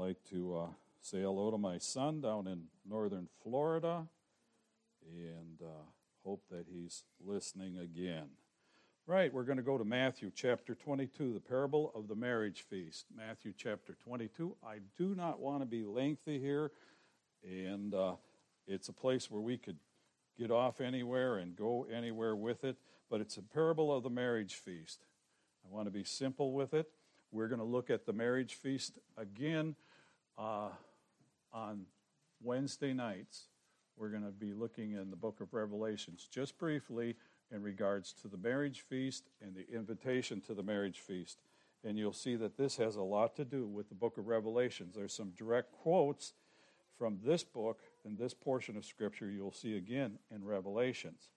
like to uh, say hello to my son down in northern Florida and uh, hope that he's listening again. Right, we're going to go to Matthew chapter 22, the parable of the marriage feast. Matthew chapter 22. I do not want to be lengthy here, and uh, it's a place where we could get off anywhere and go anywhere with it, but it's a parable of the marriage feast. I want to be simple with it. We're going to look at the marriage feast again uh, on Wednesday nights. We're going to be looking in the book of Revelations just briefly in regards to the marriage feast and the invitation to the marriage feast. And you'll see that this has a lot to do with the book of Revelations. There's some direct quotes from this book and this portion of Scripture you'll see again in Revelations.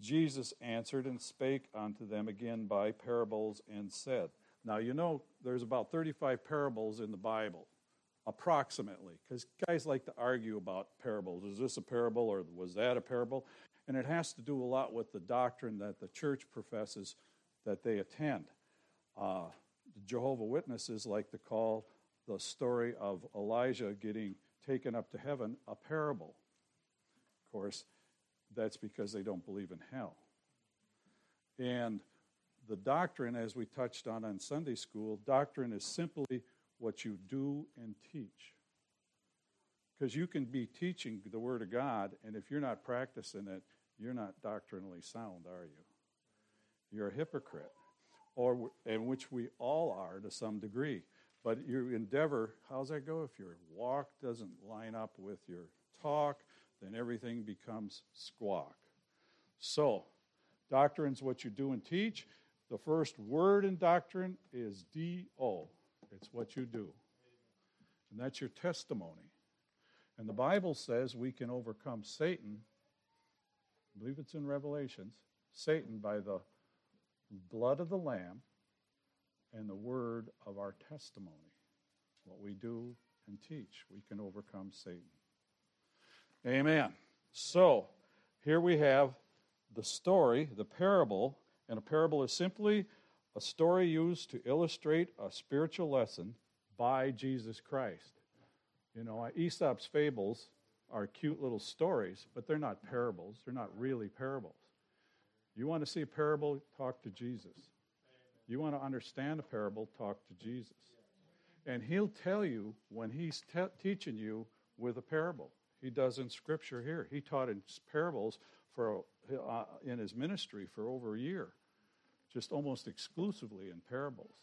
Jesus answered and spake unto them again by parables and said, Now you know there's about 35 parables in the Bible, approximately, because guys like to argue about parables. Is this a parable or was that a parable? And it has to do a lot with the doctrine that the church professes that they attend. Uh, the Jehovah Witnesses like to call the story of Elijah getting taken up to heaven a parable. Of course, that's because they don't believe in hell. And the doctrine, as we touched on on Sunday school, doctrine is simply what you do and teach. Because you can be teaching the Word of God, and if you're not practicing it, you're not doctrinally sound, are you? You're a hypocrite, or in which we all are to some degree. But your endeavor, how's that go? If your walk doesn't line up with your talk, then everything becomes squawk. So, doctrine's what you do and teach. The first word in doctrine is D O. It's what you do. And that's your testimony. And the Bible says we can overcome Satan, I believe it's in Revelations, Satan by the blood of the Lamb and the word of our testimony. What we do and teach, we can overcome Satan. Amen. So, here we have the story, the parable, and a parable is simply a story used to illustrate a spiritual lesson by Jesus Christ. You know, Aesop's fables are cute little stories, but they're not parables. They're not really parables. You want to see a parable? Talk to Jesus. You want to understand a parable? Talk to Jesus. And he'll tell you when he's te- teaching you with a parable. He does in Scripture here. He taught in parables for Uh, in his ministry for over a year, just almost exclusively in parables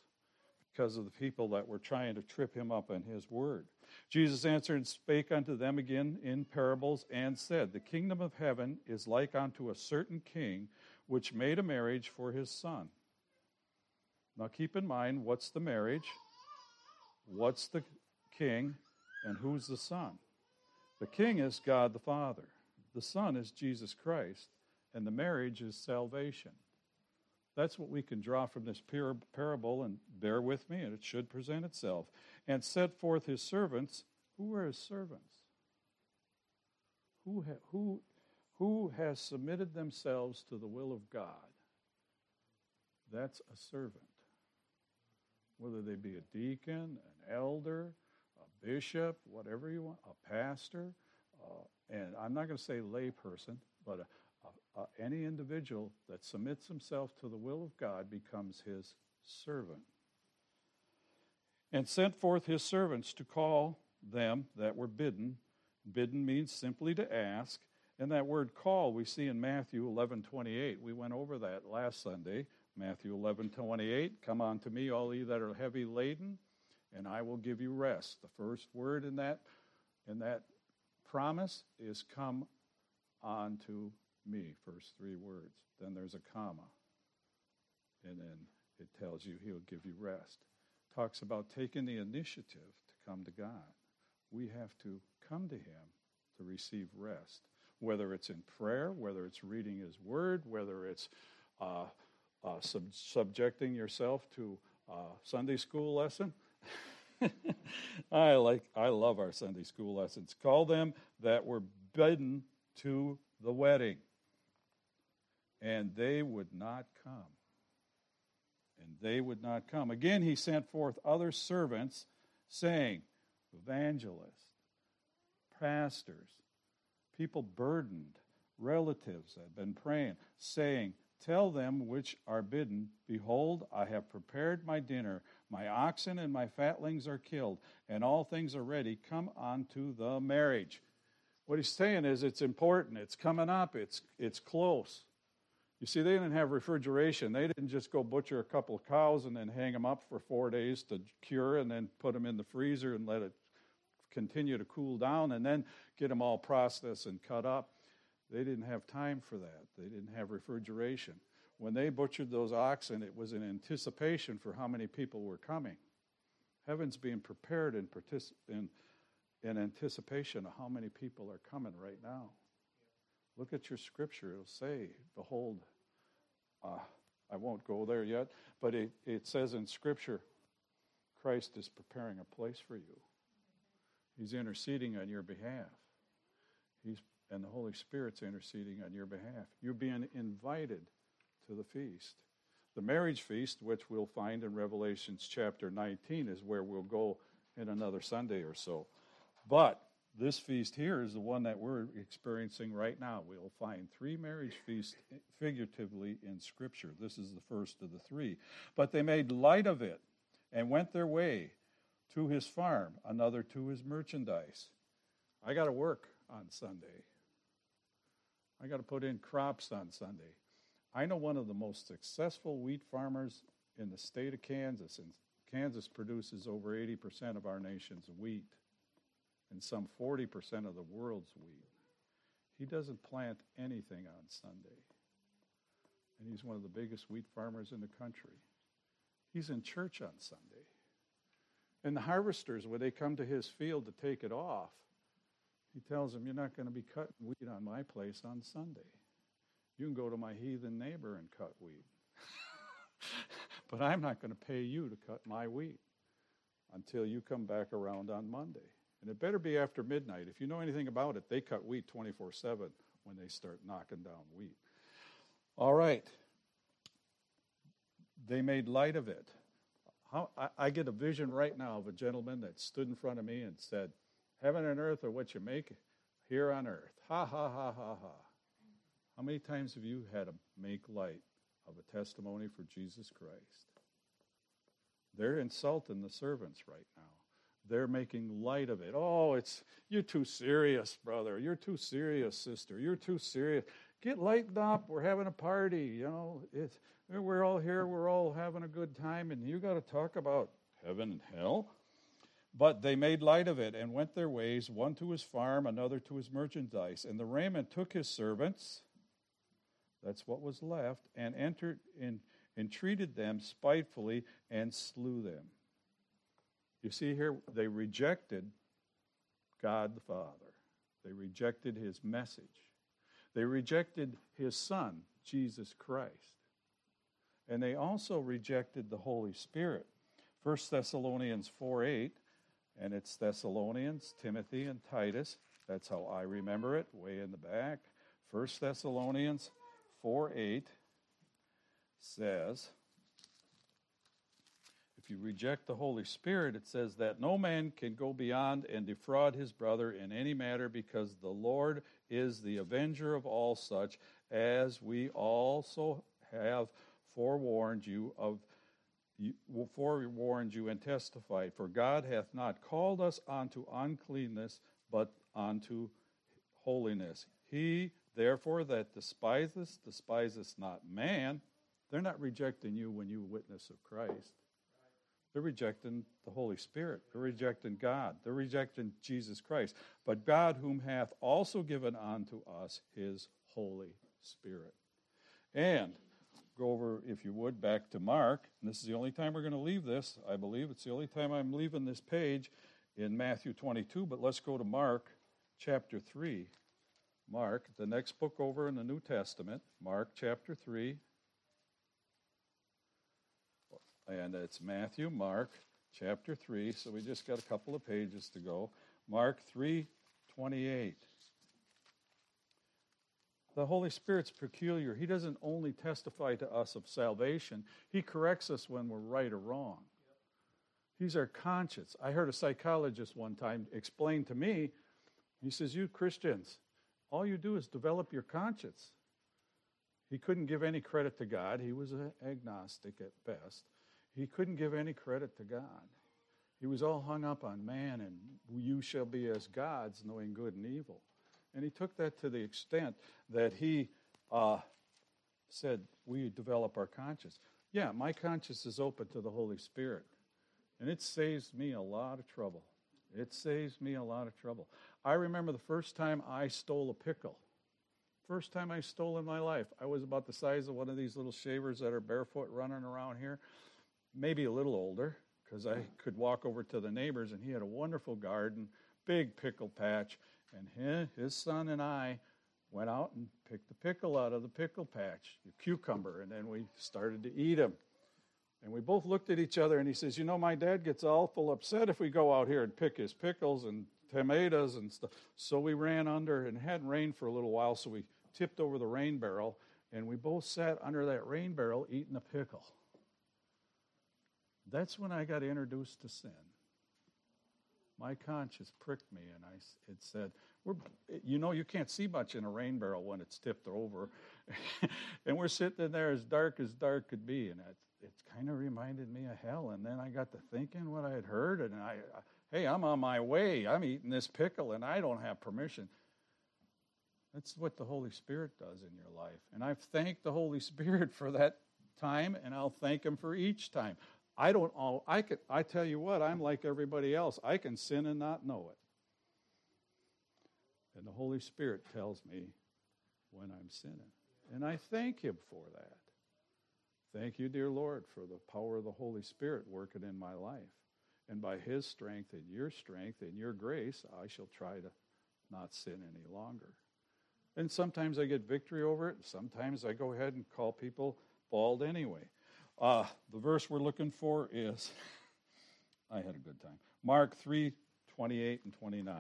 because of the people that were trying to trip him up in his word. Jesus answered and spake unto them again in parables and said, The kingdom of heaven is like unto a certain king which made a marriage for his son. Now keep in mind what's the marriage, what's the king, and who's the son. The king is God the Father, the son is Jesus Christ, and the marriage is salvation. That's what we can draw from this parable, and bear with me, and it should present itself. And set forth his servants. Who are his servants? Who, ha- who, who has submitted themselves to the will of God? That's a servant whether they be a deacon, an elder, a bishop, whatever you want, a pastor, uh, and I'm not going to say layperson, but a, a, a, any individual that submits himself to the will of God becomes his servant. And sent forth his servants to call them that were bidden. Bidden means simply to ask. And that word call we see in Matthew 11 28. We went over that last Sunday. Matthew 11, 28, Come unto me, all ye that are heavy laden, and I will give you rest. The first word in that, in that promise is come unto me, first three words. Then there's a comma. And then it tells you he'll give you rest. Talks about taking the initiative to come to God. We have to come to him to receive rest. Whether it's in prayer, whether it's reading his word, whether it's uh, uh, sub- subjecting yourself to a Sunday school lesson. I like I love our Sunday school lessons. Call them that were bidden to the wedding. And they would not come. And they would not come. Again, he sent forth other servants saying, evangelists, pastors, people burdened, relatives have been praying, saying, Tell them which are bidden, Behold, I have prepared my dinner. My oxen and my fatlings are killed, and all things are ready. Come unto the marriage. What he's saying is it's important. It's coming up. It's, it's close. You see, they didn't have refrigeration. They didn't just go butcher a couple of cows and then hang them up for four days to cure and then put them in the freezer and let it continue to cool down and then get them all processed and cut up. They didn't have time for that. They didn't have refrigeration. When they butchered those oxen, it was in anticipation for how many people were coming. Heaven's being prepared in, in, in anticipation of how many people are coming right now. Look at your scripture. It'll say, Behold, uh, I won't go there yet, but it, it says in scripture, Christ is preparing a place for you. He's interceding on your behalf. He's, and the Holy Spirit's interceding on your behalf. You're being invited to the feast. The marriage feast, which we'll find in Revelations chapter 19, is where we'll go in another Sunday or so. But this feast here is the one that we're experiencing right now. We'll find three marriage feasts figuratively in Scripture. This is the first of the three. But they made light of it and went their way to his farm, another to his merchandise. I got to work on Sunday. I got to put in crops on Sunday. I know one of the most successful wheat farmers in the state of Kansas, and Kansas produces over 80% of our nation's wheat and some 40% of the world's wheat. He doesn't plant anything on Sunday. And he's one of the biggest wheat farmers in the country. He's in church on Sunday. And the harvesters, when they come to his field to take it off, he tells them, You're not going to be cutting wheat on my place on Sunday. You can go to my heathen neighbor and cut wheat. but I'm not going to pay you to cut my wheat until you come back around on Monday. And it better be after midnight. If you know anything about it, they cut wheat 24 7 when they start knocking down wheat. All right. They made light of it. How, I, I get a vision right now of a gentleman that stood in front of me and said, Heaven and earth are what you make here on earth. Ha, ha, ha, ha, ha. How many times have you had to make light of a testimony for Jesus Christ? They're insulting the servants right now they're making light of it. Oh, it's you're too serious, brother. You're too serious, sister. You're too serious. Get lightened up. We're having a party. You know, it's we're all here. We're all having a good time, and you got to talk about heaven and hell. But they made light of it and went their ways, one to his farm, another to his merchandise. And the remnant took his servants, that's what was left, and entered and entreated them spitefully and slew them. You see here, they rejected God the Father. They rejected his message. They rejected his Son, Jesus Christ. And they also rejected the Holy Spirit. 1 Thessalonians 4 8, and it's Thessalonians, Timothy, and Titus. That's how I remember it, way in the back. 1 Thessalonians 4 8 says, you reject the Holy Spirit, it says that no man can go beyond and defraud his brother in any matter because the Lord is the avenger of all such, as we also have forewarned you of forewarned you and testified. For God hath not called us unto uncleanness, but unto holiness. He, therefore, that despiseth, despiseth not man. They're not rejecting you when you witness of Christ. They're rejecting the Holy Spirit. They're rejecting God. They're rejecting Jesus Christ. But God, whom hath also given unto us his Holy Spirit. And go over, if you would, back to Mark. And this is the only time we're going to leave this. I believe it's the only time I'm leaving this page in Matthew 22. But let's go to Mark chapter 3. Mark, the next book over in the New Testament, Mark chapter 3. And it's Matthew, Mark, chapter 3. So we just got a couple of pages to go. Mark 3 28. The Holy Spirit's peculiar. He doesn't only testify to us of salvation, He corrects us when we're right or wrong. He's our conscience. I heard a psychologist one time explain to me, he says, You Christians, all you do is develop your conscience. He couldn't give any credit to God. He was an agnostic at best. He couldn't give any credit to God. He was all hung up on man and you shall be as gods, knowing good and evil. And he took that to the extent that he uh, said, We develop our conscience. Yeah, my conscience is open to the Holy Spirit. And it saves me a lot of trouble. It saves me a lot of trouble. I remember the first time I stole a pickle. First time I stole in my life. I was about the size of one of these little shavers that are barefoot running around here, maybe a little older, because I could walk over to the neighbors, and he had a wonderful garden, big pickle patch. And his son and I went out and picked the pickle out of the pickle patch, the cucumber, and then we started to eat them. And we both looked at each other, and he says, You know, my dad gets awful upset if we go out here and pick his pickles and tomatoes and stuff. So we ran under, and it hadn't rained for a little while, so we tipped over the rain barrel, and we both sat under that rain barrel eating a pickle. That's when I got introduced to sin. My conscience pricked me, and I, it said, you know, you can't see much in a rain barrel when it's tipped over. and we're sitting in there as dark as dark could be, and it, it kind of reminded me of hell. And then I got to thinking what I had heard, and I, uh, hey, I'm on my way. I'm eating this pickle, and I don't have permission. That's what the Holy Spirit does in your life. And I've thanked the Holy Spirit for that time, and I'll thank Him for each time. I don't all I could I tell you what, I'm like everybody else. I can sin and not know it. And the Holy Spirit tells me when I'm sinning. And I thank Him for that. Thank you, dear Lord, for the power of the Holy Spirit working in my life. And by His strength and your strength and your grace, I shall try to not sin any longer. And sometimes I get victory over it. Sometimes I go ahead and call people bald anyway. Uh, the verse we're looking for is, I had a good time. Mark 3 28 and 29.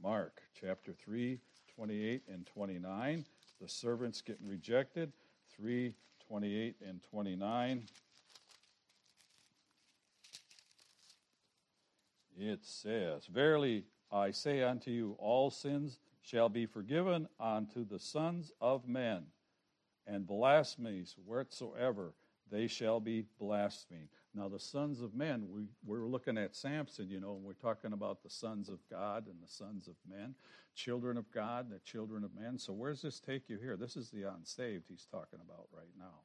Mark chapter 3, 28 and 29. The servants getting rejected. 3, 28 and 29. It says, Verily I say unto you, all sins shall be forgiven unto the sons of men, and blasphemies whatsoever they shall be blasphemed. Now, the sons of men, we, we're looking at Samson, you know, and we're talking about the sons of God and the sons of men, children of God, the children of men. So, where does this take you here? This is the unsaved he's talking about right now.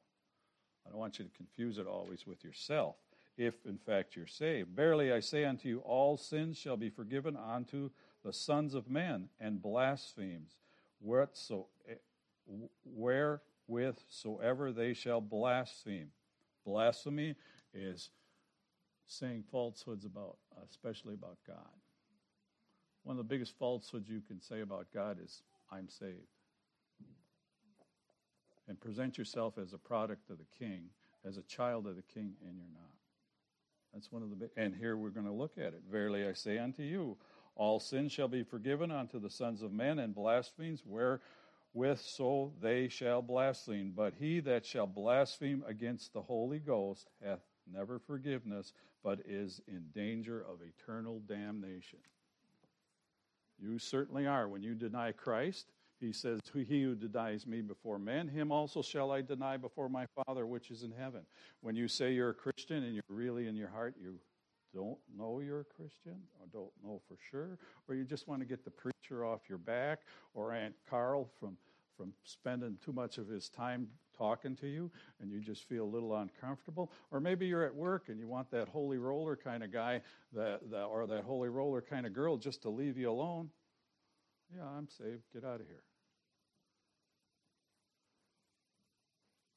I don't want you to confuse it always with yourself, if in fact you're saved. Verily I say unto you, all sins shall be forgiven unto the sons of men, and blasphemies, eh, wheresoever wherewithsoever they shall blaspheme. Blasphemy is saying falsehoods about, especially about God. One of the biggest falsehoods you can say about God is, I'm saved. And present yourself as a product of the king, as a child of the king, and you're not. That's one of the big, and here we're going to look at it. Verily I say unto you, all sins shall be forgiven unto the sons of men, and blasphemies wherewith so they shall blaspheme. But he that shall blaspheme against the Holy Ghost hath never forgiveness, but is in danger of eternal damnation. You certainly are. When you deny Christ, he says, He who denies me before men, him also shall I deny before my Father which is in heaven. When you say you're a Christian and you're really in your heart, you don't know you're a Christian, or don't know for sure, or you just want to get the preacher off your back, or Aunt Carl from, from spending too much of his time talking to you and you just feel a little uncomfortable. Or maybe you're at work and you want that holy roller kind of guy that, that, or that holy roller kind of girl just to leave you alone. Yeah, I'm saved. Get out of here.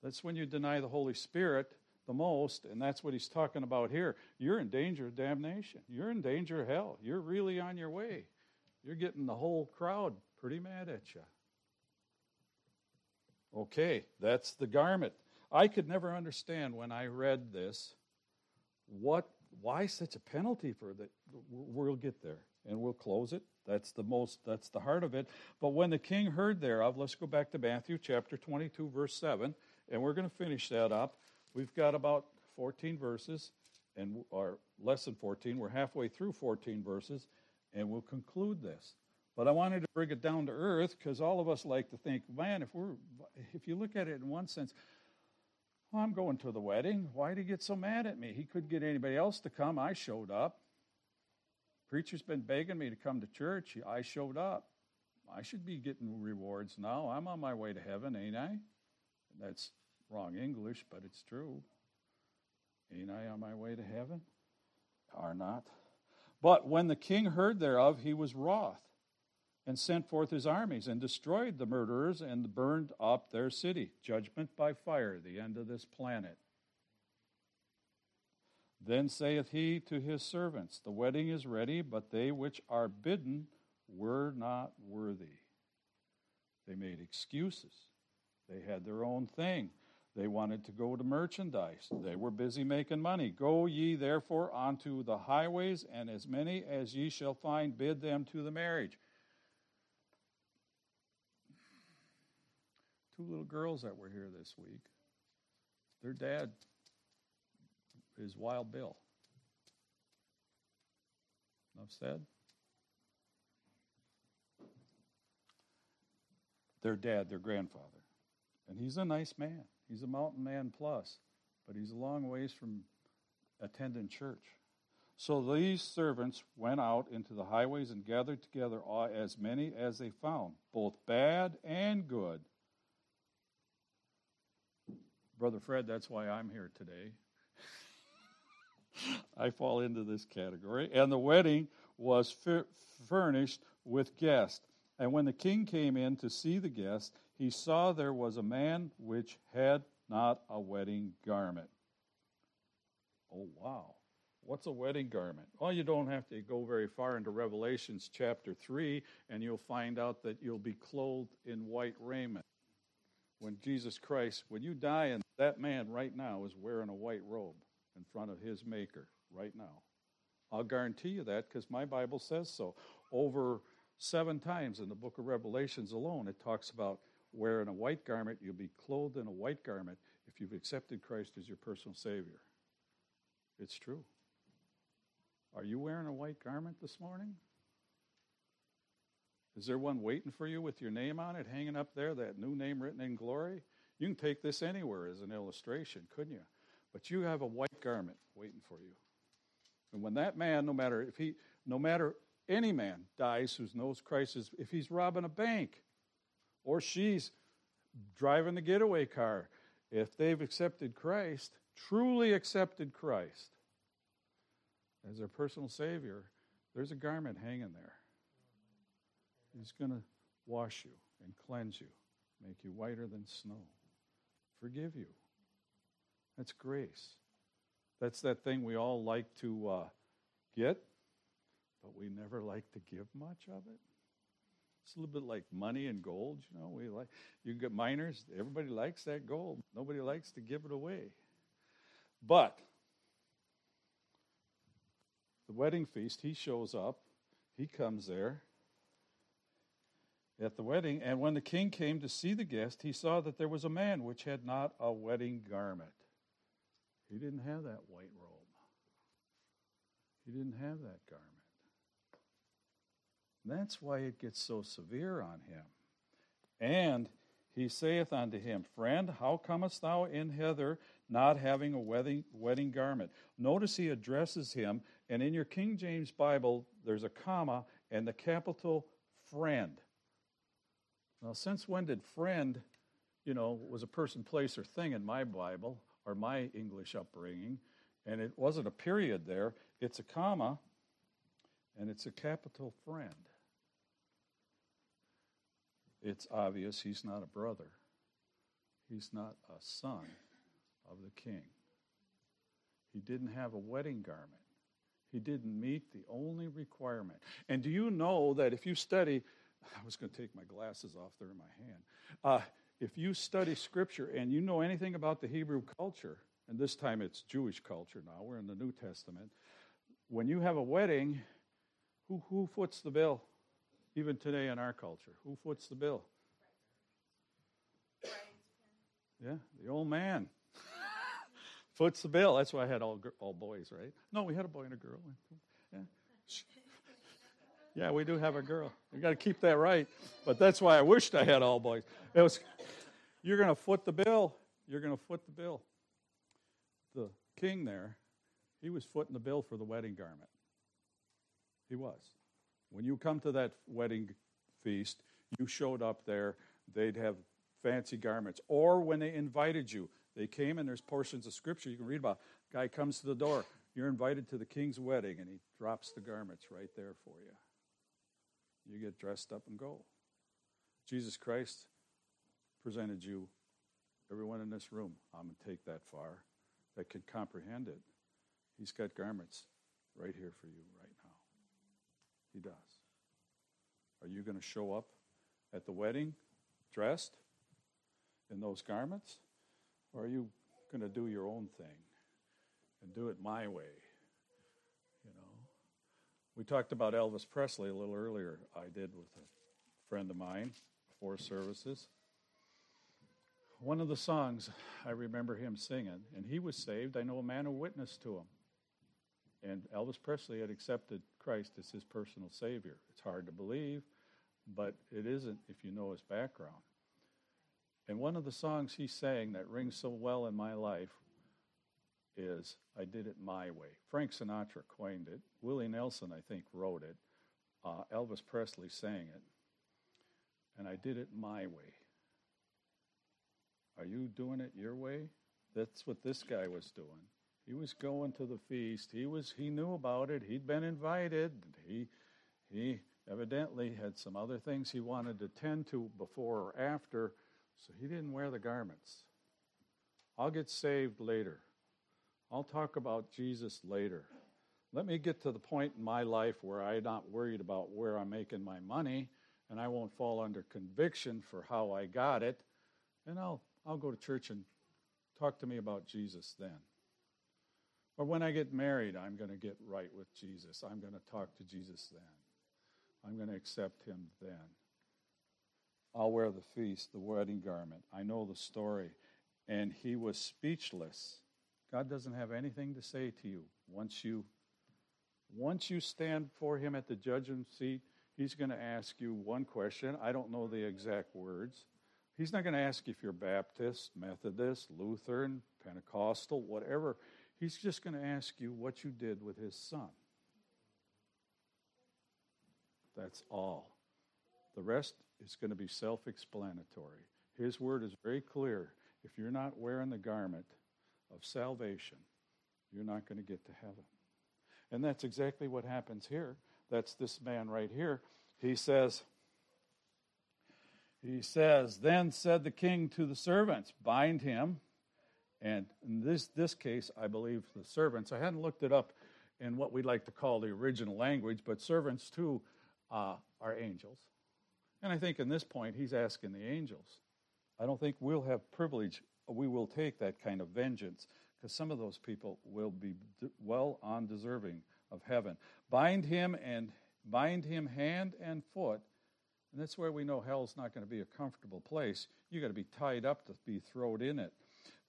That's when you deny the Holy Spirit the most, and that's what he's talking about here. You're in danger of damnation. You're in danger of hell. You're really on your way. You're getting the whole crowd pretty mad at you. Okay, that's the garment. I could never understand when I read this what why such a penalty for that we'll get there and we'll close it that's the most that's the heart of it but when the king heard thereof let's go back to matthew chapter 22 verse 7 and we're going to finish that up we've got about 14 verses and our lesson 14. We're halfway through 14 verses, and we'll conclude this. But I wanted to bring it down to earth because all of us like to think, man, if we're, if you look at it in one sense, well, I'm going to the wedding. Why did he get so mad at me? He couldn't get anybody else to come. I showed up. Preacher's been begging me to come to church. I showed up. I should be getting rewards now. I'm on my way to heaven, ain't I? That's wrong English, but it's true. Ain't I on my way to heaven? Are not. But when the king heard thereof, he was wroth, and sent forth his armies, and destroyed the murderers, and burned up their city. Judgment by fire, the end of this planet. Then saith he to his servants, The wedding is ready, but they which are bidden were not worthy. They made excuses. They had their own thing. They wanted to go to merchandise. They were busy making money. Go ye therefore unto the highways, and as many as ye shall find, bid them to the marriage. Two little girls that were here this week, their dad is Wild Bill. Enough said? Their dad, their grandfather. And he's a nice man. He's a mountain man plus, but he's a long ways from attending church. So these servants went out into the highways and gathered together as many as they found, both bad and good. Brother Fred, that's why I'm here today. I fall into this category. And the wedding was furnished with guests. And when the king came in to see the guests, he saw there was a man which had not a wedding garment. Oh, wow. What's a wedding garment? Well, you don't have to go very far into Revelations chapter 3, and you'll find out that you'll be clothed in white raiment. When Jesus Christ, when you die, and that man right now is wearing a white robe in front of his Maker right now. I'll guarantee you that because my Bible says so. Over seven times in the book of Revelations alone, it talks about wearing a white garment, you'll be clothed in a white garment if you've accepted Christ as your personal Savior. It's true. Are you wearing a white garment this morning? Is there one waiting for you with your name on it hanging up there, that new name written in glory? You can take this anywhere as an illustration, couldn't you? But you have a white garment waiting for you. And when that man, no matter if he, no matter any man dies who knows Christ is, if he's robbing a bank, or she's driving the getaway car, if they've accepted Christ, truly accepted Christ as their personal Savior, there's a garment hanging there. He's going to wash you and cleanse you, make you whiter than snow, forgive you. That's grace. That's that thing we all like to uh, get, but we never like to give much of it. It's a little bit like money and gold, you know. We like you get miners. Everybody likes that gold. Nobody likes to give it away. But the wedding feast, he shows up. He comes there at the wedding, and when the king came to see the guest, he saw that there was a man which had not a wedding garment. He didn't have that white robe. He didn't have that garment. That's why it gets so severe on him. And he saith unto him, Friend, how comest thou in hither not having a wedding, wedding garment? Notice he addresses him, and in your King James Bible, there's a comma and the capital friend. Now, since when did friend, you know, was a person, place, or thing in my Bible or my English upbringing? And it wasn't a period there, it's a comma and it's a capital friend it's obvious he's not a brother. He's not a son of the king. He didn't have a wedding garment. He didn't meet the only requirement. And do you know that if you study, I was going to take my glasses off, they're in my hand. Uh, if you study scripture and you know anything about the Hebrew culture, and this time it's Jewish culture now, we're in the New Testament, when you have a wedding, who, who foots the bill? Even today in our culture. Who foots the bill? Yeah, the old man foots the bill. That's why I had all all boys, right? No, we had a boy and a girl. Yeah, yeah we do have a girl. We got to keep that right. But that's why I wished I had all boys. It was, you're going to foot the bill. You're going to foot the bill. The king there, he was footing the bill for the wedding garment. He was. When you come to that wedding feast, you showed up there, they'd have fancy garments. Or when they invited you, they came and there's portions of scripture you can read about. Guy comes to the door. You're invited to the king's wedding, and he drops the garments right there for you. You get dressed up and go. Jesus Christ presented you, everyone in this room, I'm going to take that far, that can comprehend it. He's got garments right here for you right now. He does. Are you going to show up at the wedding dressed in those garments? Or are you going to do your own thing and do it my way? You know, we talked about Elvis Presley a little earlier. I did with a friend of mine, four services. One of the songs I remember him singing, and he was saved. I know a man who witnessed to him. And Elvis Presley had accepted Christ as his personal Savior. It's hard to believe, but it isn't if you know his background. And one of the songs he sang that rings so well in my life is I Did It My Way. Frank Sinatra coined it. Willie Nelson, I think, wrote it. Uh, Elvis Presley sang it. And I did it my way. Are you doing it your way? That's what this guy was doing. He was going to the feast. He was he knew about it. He'd been invited. He he evidently had some other things he wanted to tend to before or after, so he didn't wear the garments. I'll get saved later. I'll talk about Jesus later. Let me get to the point in my life where I'm not worried about where I'm making my money and I won't fall under conviction for how I got it. And I'll, I'll go to church and talk to me about Jesus then. Or when I get married, I'm going to get right with Jesus. I'm going to talk to Jesus then. I'm going to accept him then. I'll wear the feast, the wedding garment. I know the story. And he was speechless. God doesn't have anything to say to you. Once you once you stand for him at the judgment seat, he's going to ask you one question. I don't know the exact words. He's not going to ask if you're Baptist, Methodist, Lutheran, Pentecostal, whatever. He's just going to ask you what you did with his son. That's all. The rest is going to be self explanatory. His word is very clear. If you're not wearing the garment of salvation, you're not going to get to heaven. And that's exactly what happens here. That's this man right here. He says, he says, Then said the king to the servants, Bind him. And in this, this case, I believe the servants, I hadn't looked it up in what we'd like to call the original language, but servants too uh, are angels. And I think in this point, he's asking the angels. I don't think we'll have privilege, we will take that kind of vengeance, because some of those people will be well on deserving of heaven. Bind him and bind him hand and foot. And that's where we know hell's not going to be a comfortable place. You've got to be tied up to be thrown in it.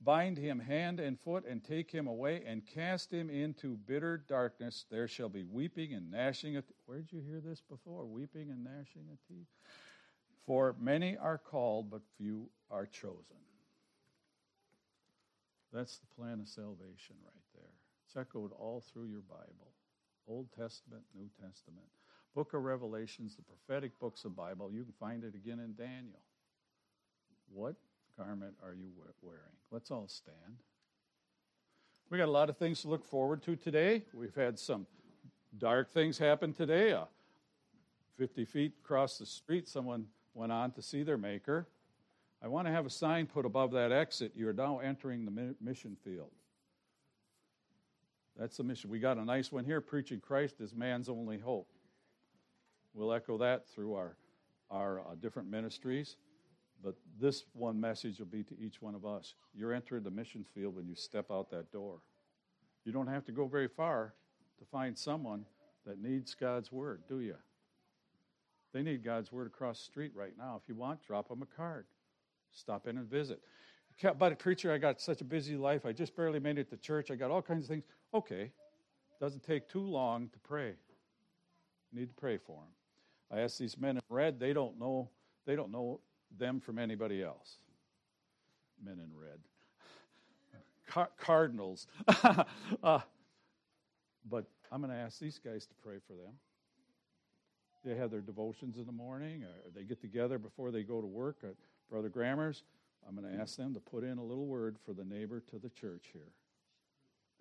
Bind him hand and foot and take him away and cast him into bitter darkness. There shall be weeping and gnashing of teeth. Where did you hear this before? Weeping and gnashing of teeth? For many are called, but few are chosen. That's the plan of salvation right there. It's echoed all through your Bible Old Testament, New Testament. Book of Revelations, the prophetic books of Bible. You can find it again in Daniel. What garment are you wearing? Let's all stand. We got a lot of things to look forward to today. We've had some dark things happen today. Uh, 50 feet across the street, someone went on to see their maker. I want to have a sign put above that exit. You're now entering the mission field. That's the mission. We got a nice one here preaching Christ is man's only hope. We'll echo that through our, our uh, different ministries. But this one message will be to each one of us. You're entering the mission field when you step out that door. You don't have to go very far to find someone that needs God's word, do you? They need God's word across the street right now. If you want, drop them a card. Stop in and visit. But, preacher, I got such a busy life. I just barely made it to church. I got all kinds of things. Okay. Doesn't take too long to pray. You need to pray for them. I asked these men in red, they don't know they don't know them from anybody else. Men in red. Car- cardinals. uh, but I'm going to ask these guys to pray for them. They have their devotions in the morning, or they get together before they go to work Brother Grammer's. I'm going to ask them to put in a little word for the neighbor to the church here.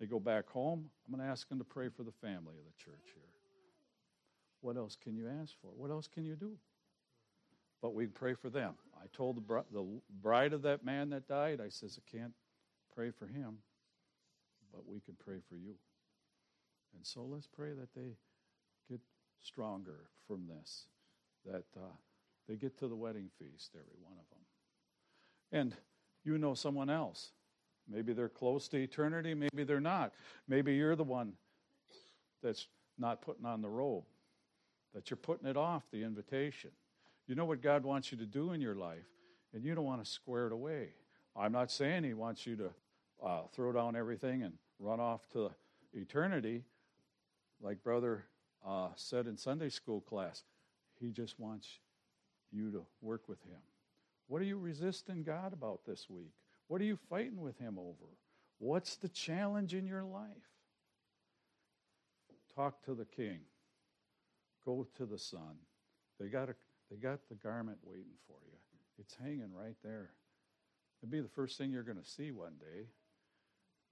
They go back home. I'm going to ask them to pray for the family of the church here. What else can you ask for? What else can you do? But we pray for them. I told the, the bride of that man that died, I says, I can't pray for him, but we can pray for you. And so let's pray that they get stronger from this, that uh, they get to the wedding feast, every one of them. And you know someone else. Maybe they're close to eternity, maybe they're not. Maybe you're the one that's not putting on the robe, that you're putting it off, the invitation. You know what God wants you to do in your life, and you don't want to square it away. I'm not saying He wants you to uh, throw down everything and run off to eternity, like Brother uh, said in Sunday school class. He just wants you to work with Him. What are you resisting God about this week? What are you fighting with Him over? What's the challenge in your life? Talk to the King. Go to the Son. They got a, they got the garment waiting for you. It's hanging right there. It'd be the first thing you're going to see one day.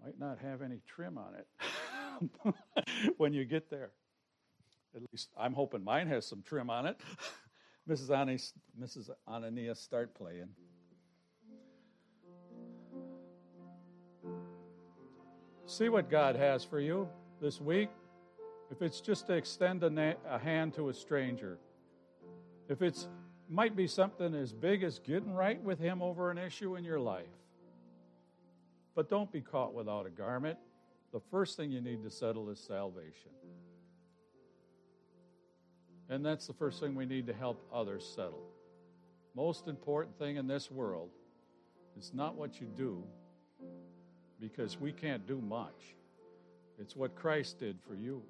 Might not have any trim on it when you get there. At least I'm hoping mine has some trim on it. Mrs. Anis, Mrs. Ananias, start playing. See what God has for you this week. If it's just to extend a, na- a hand to a stranger, if it's might be something as big as getting right with Him over an issue in your life. But don't be caught without a garment. The first thing you need to settle is salvation. And that's the first thing we need to help others settle. Most important thing in this world is not what you do, because we can't do much. It's what Christ did for you.